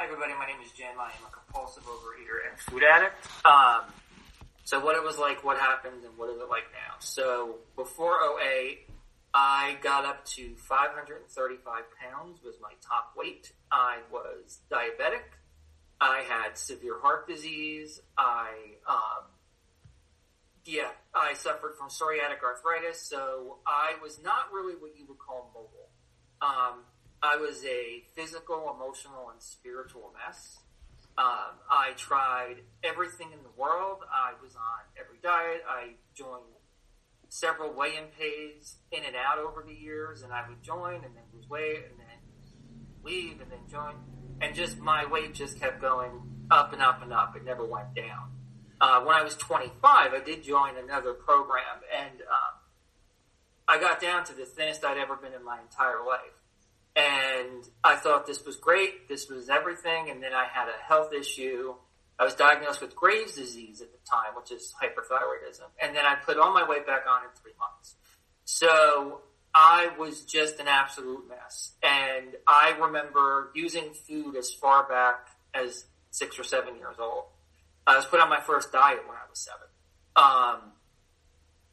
Hi, everybody. My name is Jim. I am a compulsive overeater and food addict. Um, so what it was like, what happened, and what is it like now? So before OA, I got up to 535 pounds was my top weight. I was diabetic. I had severe heart disease. I, um, yeah, I suffered from psoriatic arthritis. So I was not really what you would call mobile. Um, I was a physical, emotional, and spiritual mess. Um, I tried everything in the world. I was on every diet. I joined several weigh-in pays in and out over the years, and I would join and then lose weight and then leave and then join, and just my weight just kept going up and up and up. It never went down. Uh, when I was 25, I did join another program, and um, I got down to the thinnest I'd ever been in my entire life and I thought this was great. This was everything. And then I had a health issue. I was diagnosed with Graves' disease at the time, which is hyperthyroidism. And then I put all my weight back on in three months. So I was just an absolute mess. And I remember using food as far back as six or seven years old. I was put on my first diet when I was seven. Um,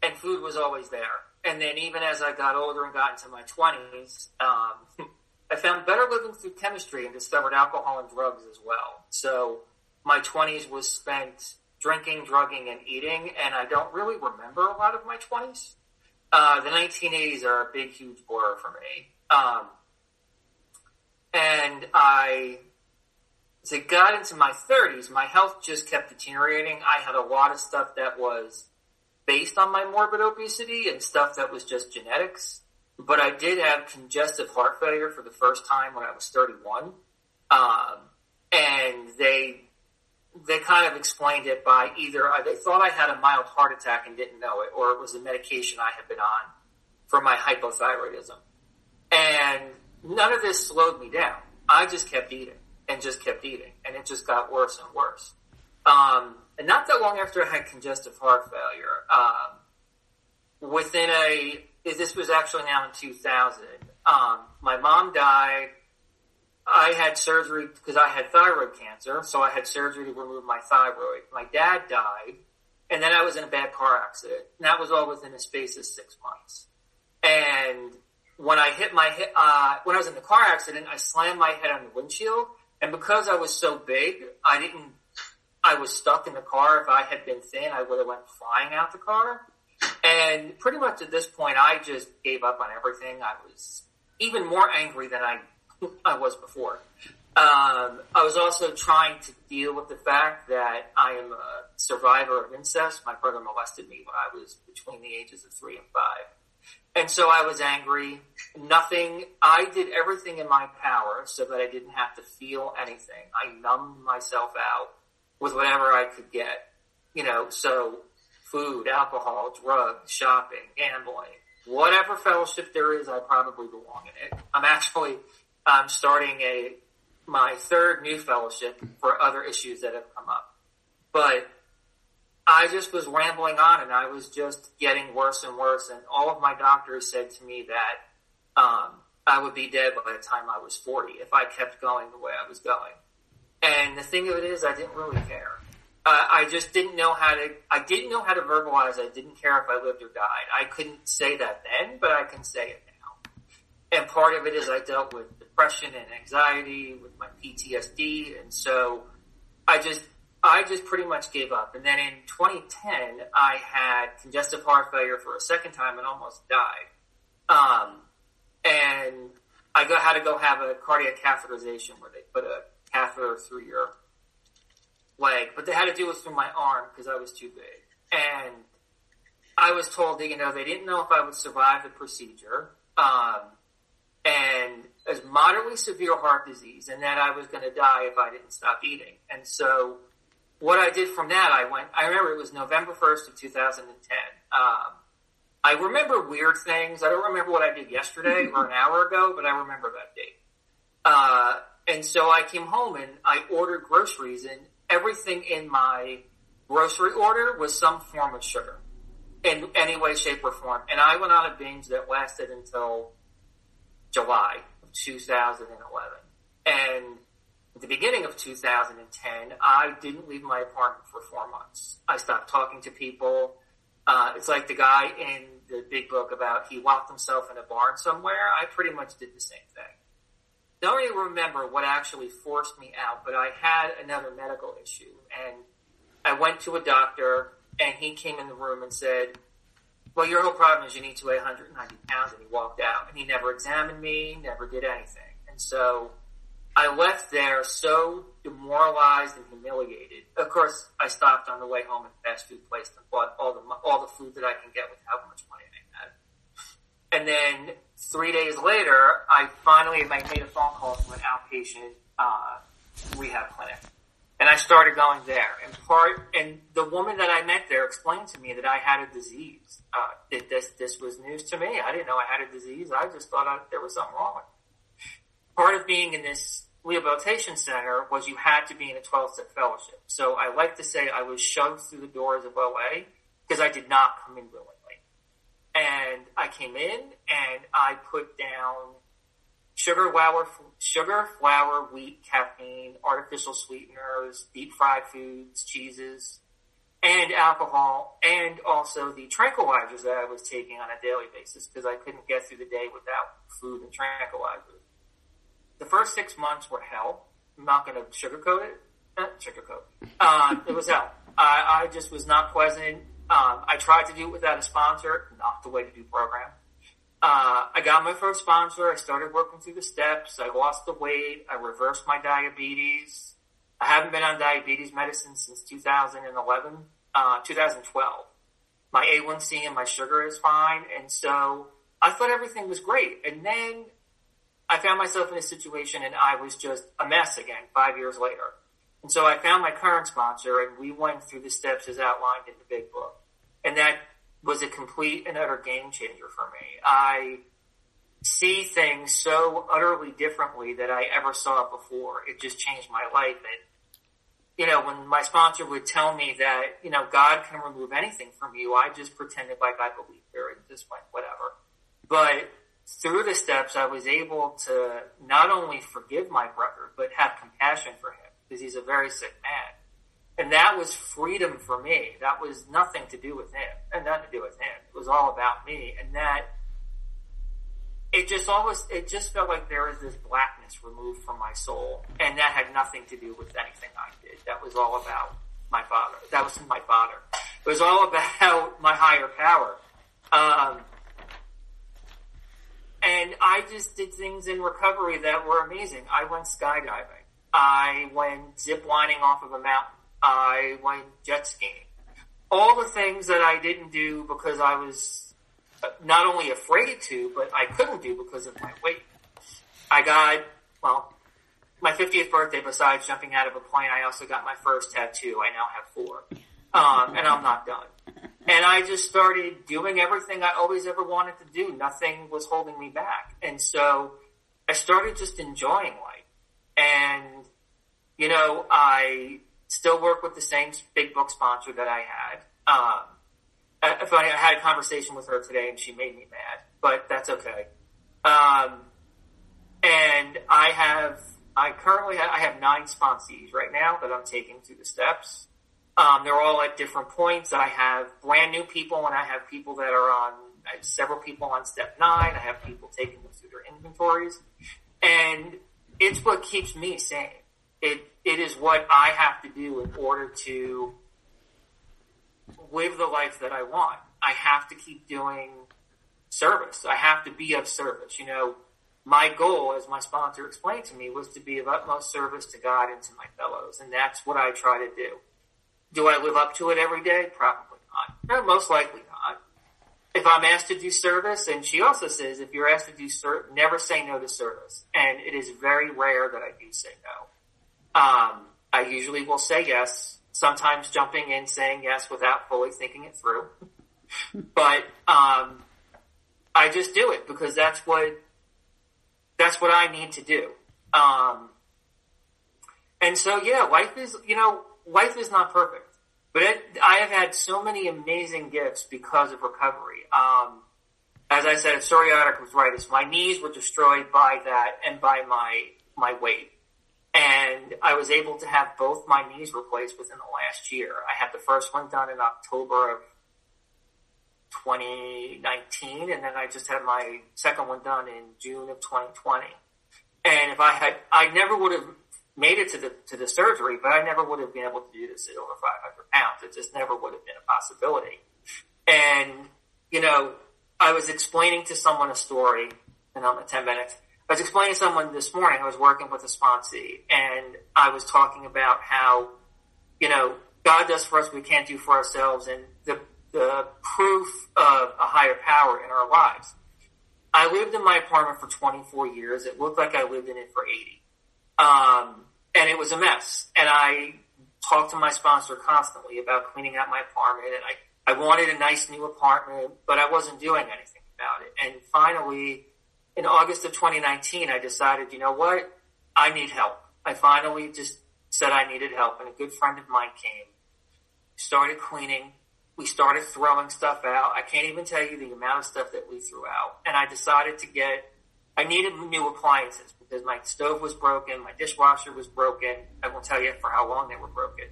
and food was always there and then even as I got older and got into my twenties, um, I found better living through chemistry and discovered alcohol and drugs as well. So my twenties was spent drinking, drugging, and eating, and I don't really remember a lot of my twenties. Uh, the 1980s are a big, huge blur for me. Um, and I, as I got into my 30s, my health just kept deteriorating. I had a lot of stuff that was based on my morbid obesity and stuff that was just genetics. But I did have congestive heart failure for the first time when I was 31. Um, and they, they kind of explained it by either they thought I had a mild heart attack and didn't know it, or it was a medication I had been on for my hypothyroidism. And none of this slowed me down. I just kept eating and just kept eating, and it just got worse and worse. Um, and not that long after I had congestive heart failure, um, within a, this was actually now in 2000, um, my mom died. I had surgery because I had thyroid cancer, so I had surgery to remove my thyroid. My dad died, and then I was in a bad car accident. And that was all within a space of six months. And when I hit my uh, when I was in the car accident, I slammed my head on the windshield, and because I was so big, I didn't I was stuck in the car. If I had been thin, I would have went flying out the car. And pretty much at this point, I just gave up on everything. I was even more angry than I I was before. Um, I was also trying to deal with the fact that I am a survivor of incest. My brother molested me when I was between the ages of three and five. And so I was angry. Nothing, I did everything in my power so that I didn't have to feel anything. I numbed myself out with whatever I could get. You know, so food, alcohol, drugs, shopping, gambling, whatever fellowship there is, I probably belong in it. I'm actually I'm starting a my third new fellowship for other issues that have come up, but I just was rambling on, and I was just getting worse and worse. And all of my doctors said to me that um, I would be dead by the time I was 40 if I kept going the way I was going. And the thing of it is, I didn't really care. Uh, I just didn't know how to. I didn't know how to verbalize. I didn't care if I lived or died. I couldn't say that then, but I can say it now. And part of it is I dealt with depression and anxiety with my PTSD, and so I just I just pretty much gave up. And then in 2010, I had congestive heart failure for a second time and almost died. Um, and I go, had to go have a cardiac catheterization where they put a catheter through your leg, but they had to do it through my arm because I was too big. And I was told that, you know, they didn't know if I would survive the procedure, um, and as moderately severe heart disease, and that I was going to die if I didn't stop eating. And so, what I did from that, I went. I remember it was November first of 2010. Um, I remember weird things. I don't remember what I did yesterday or an hour ago, but I remember that date. Uh, and so I came home and I ordered groceries and everything in my grocery order was some form of sugar in any way, shape, or form. And I went on a binge that lasted until July of 2011. And At the beginning of 2010, I didn't leave my apartment for four months. I stopped talking to people. Uh, it's like the guy in the big book about he locked himself in a barn somewhere. I pretty much did the same thing. Don't really remember what actually forced me out, but I had another medical issue and I went to a doctor and he came in the room and said, well, your whole problem is you need to weigh 190 pounds. And he walked out and he never examined me, never did anything. And so I left there so demoralized and humiliated. Of course, I stopped on the way home at the fast food place and bought all the, all the food that I can get with how much money I had. And then three days later, I finally made a phone call to an outpatient, uh, rehab clinic and I started going there. And part, and the woman that I met there explained to me that I had a disease. Uh, that this this was news to me. I didn't know I had a disease. I just thought I, there was something wrong. Part of being in this rehabilitation center was you had to be in a 12 step fellowship. So I like to say I was shoved through the doors of OA because I did not come in willingly. And I came in and I put down sugar, flour, sugar, flour, wheat, caffeine, artificial sweeteners, deep fried foods, cheeses, and alcohol, and also the tranquilizers that I was taking on a daily basis because I couldn't get through the day without food and tranquilizers. The first six months were hell. I'm not going to sugarcoat it. Eh, sugarcoat. Um, it was hell. I, I just was not pleasant. Um, I tried to do it without a sponsor. Not the way to do program. Uh, I got my first sponsor. I started working through the steps. I lost the weight. I reversed my diabetes. I haven't been on diabetes medicine since 2011, uh, 2012. My A1C and my sugar is fine. And so I thought everything was great. And then I found myself in a situation and I was just a mess again five years later. And so I found my current sponsor and we went through the steps as outlined in the big book. And that was a complete and utter game changer for me. I see things so utterly differently that I ever saw before. It just changed my life. And, you know, when my sponsor would tell me that, you know, God can remove anything from you, I just pretended like I believed her and just went, whatever. But through the steps, I was able to not only forgive my brother, but have compassion for him because he's a very sick man. And that was freedom for me. That was nothing to do with him and nothing to do with him. It was all about me. And that, it just always, it just felt like there was this blackness removed from my soul. And that had nothing to do with anything I did. That was all about my father. That was my father. It was all about my higher power. Um, and I just did things in recovery that were amazing. I went skydiving. I went zip lining off of a mountain. I went jet skiing. All the things that I didn't do because I was not only afraid to, but I couldn't do because of my weight. I got, well, my 50th birthday, besides jumping out of a plane, I also got my first tattoo. I now have four. Um, and I'm not done. And I just started doing everything I always ever wanted to do. Nothing was holding me back. And so I started just enjoying life. And, you know, I still work with the same big book sponsor that I had. Um, I, I had a conversation with her today and she made me mad, but that's okay. Um, and I have, I currently have, I have nine sponsees right now that I'm taking through the steps. Um, they're all at different points. I have brand new people and I have people that are on, I have several people on step nine. I have people taking them through their inventories and it's what keeps me sane. It, it is what I have to do in order to live the life that I want. I have to keep doing service. I have to be of service. You know, my goal, as my sponsor explained to me, was to be of utmost service to God and to my fellows. And that's what I try to do. Do I live up to it every day? Probably not. No, most likely I'm asked to do service, and she also says, if you're asked to do service, never say no to service. And it is very rare that I do say no. Um, I usually will say yes, sometimes jumping in saying yes without fully thinking it through. but um, I just do it because that's what that's what I need to do. Um, and so, yeah, life is you know life is not perfect, but it, I have had so many amazing gifts because of recovery. Um, as I said, psoriatic arthritis. My knees were destroyed by that and by my my weight. And I was able to have both my knees replaced within the last year. I had the first one done in October of 2019, and then I just had my second one done in June of 2020. And if I had, I never would have made it to the to the surgery, but I never would have been able to do this at over 500 pounds. It just never would have been a possibility. And you know, I was explaining to someone a story, and I'm at 10 minutes. I was explaining to someone this morning. I was working with a sponsee, and I was talking about how, you know, God does for us we can't do for ourselves, and the the proof of a higher power in our lives. I lived in my apartment for 24 years. It looked like I lived in it for 80. Um, and it was a mess. And I talked to my sponsor constantly about cleaning out my apartment and I, I wanted a nice new apartment, but I wasn't doing anything about it. And finally, in August of 2019, I decided, you know what? I need help. I finally just said I needed help and a good friend of mine came, started cleaning. We started throwing stuff out. I can't even tell you the amount of stuff that we threw out. And I decided to get, I needed new appliances because my stove was broken, my dishwasher was broken. I won't tell you for how long they were broken.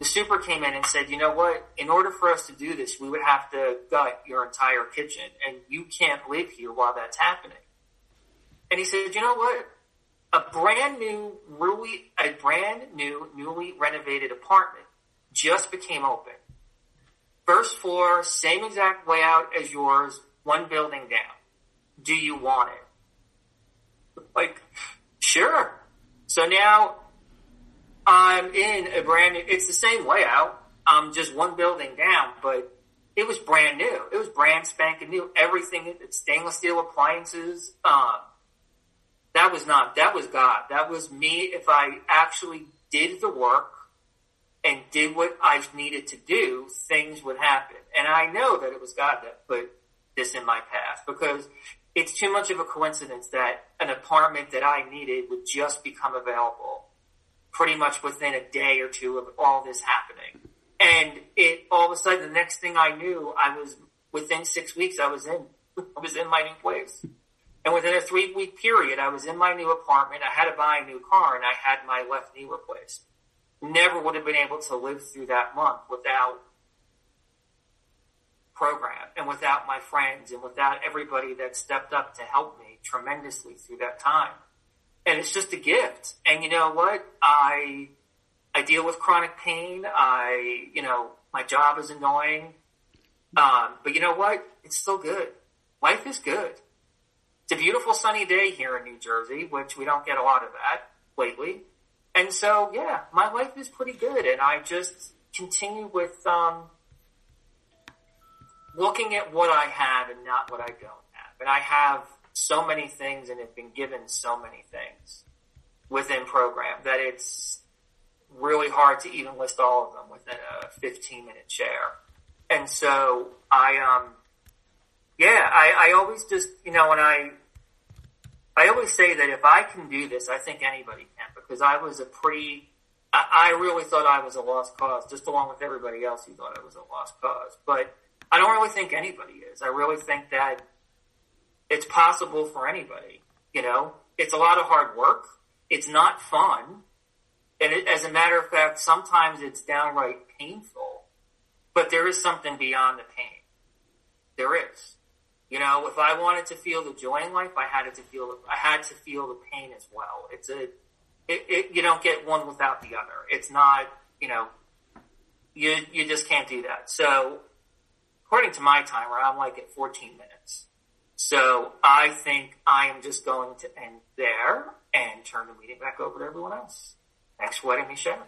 The super came in and said, you know what? In order for us to do this, we would have to gut your entire kitchen and you can't live here while that's happening. And he said, you know what? A brand new, really, a brand new, newly renovated apartment just became open. First floor, same exact layout as yours, one building down. Do you want it? Like, sure. So now I'm in a brand new, it's the same layout. I'm just one building down, but it was brand new. It was brand spanking new. Everything, stainless steel appliances. Um, that was not, that was God. That was me. If I actually did the work and did what I needed to do, things would happen. And I know that it was God that put this in my path because it's too much of a coincidence that an apartment that I needed would just become available pretty much within a day or two of all this happening. And it, all of a sudden, the next thing I knew, I was, within six weeks, I was in, I was in my new place. And within a three week period, I was in my new apartment. I had to buy a new car and I had my left knee replaced. Never would have been able to live through that month without program and without my friends and without everybody that stepped up to help me tremendously through that time. And it's just a gift. And you know what? I, I deal with chronic pain. I, you know, my job is annoying. Um, but you know what? It's still good. Life is good. It's a beautiful sunny day here in New Jersey, which we don't get a lot of that lately. And so, yeah, my life is pretty good. And I just continue with, um, looking at what I have and not what I don't have. And I have so many things and have been given so many things within program that it's really hard to even list all of them within a 15 minute share. And so I, um, yeah, I, I always just, you know, when I, I always say that if I can do this, I think anybody can because I was a pretty, I, I really thought I was a lost cause, just along with everybody else who thought I was a lost cause. But I don't really think anybody is. I really think that it's possible for anybody. You know, it's a lot of hard work. It's not fun. And it, as a matter of fact, sometimes it's downright painful, but there is something beyond the pain. There is. You know, if I wanted to feel the joy in life, I had to feel, I had to feel the pain as well. It's a, it, it, you don't get one without the other. It's not, you know, you, you just can't do that. So according to my timer, I'm like at 14 minutes. So I think I am just going to end there and turn the meeting back over to everyone else. Thanks for letting me share.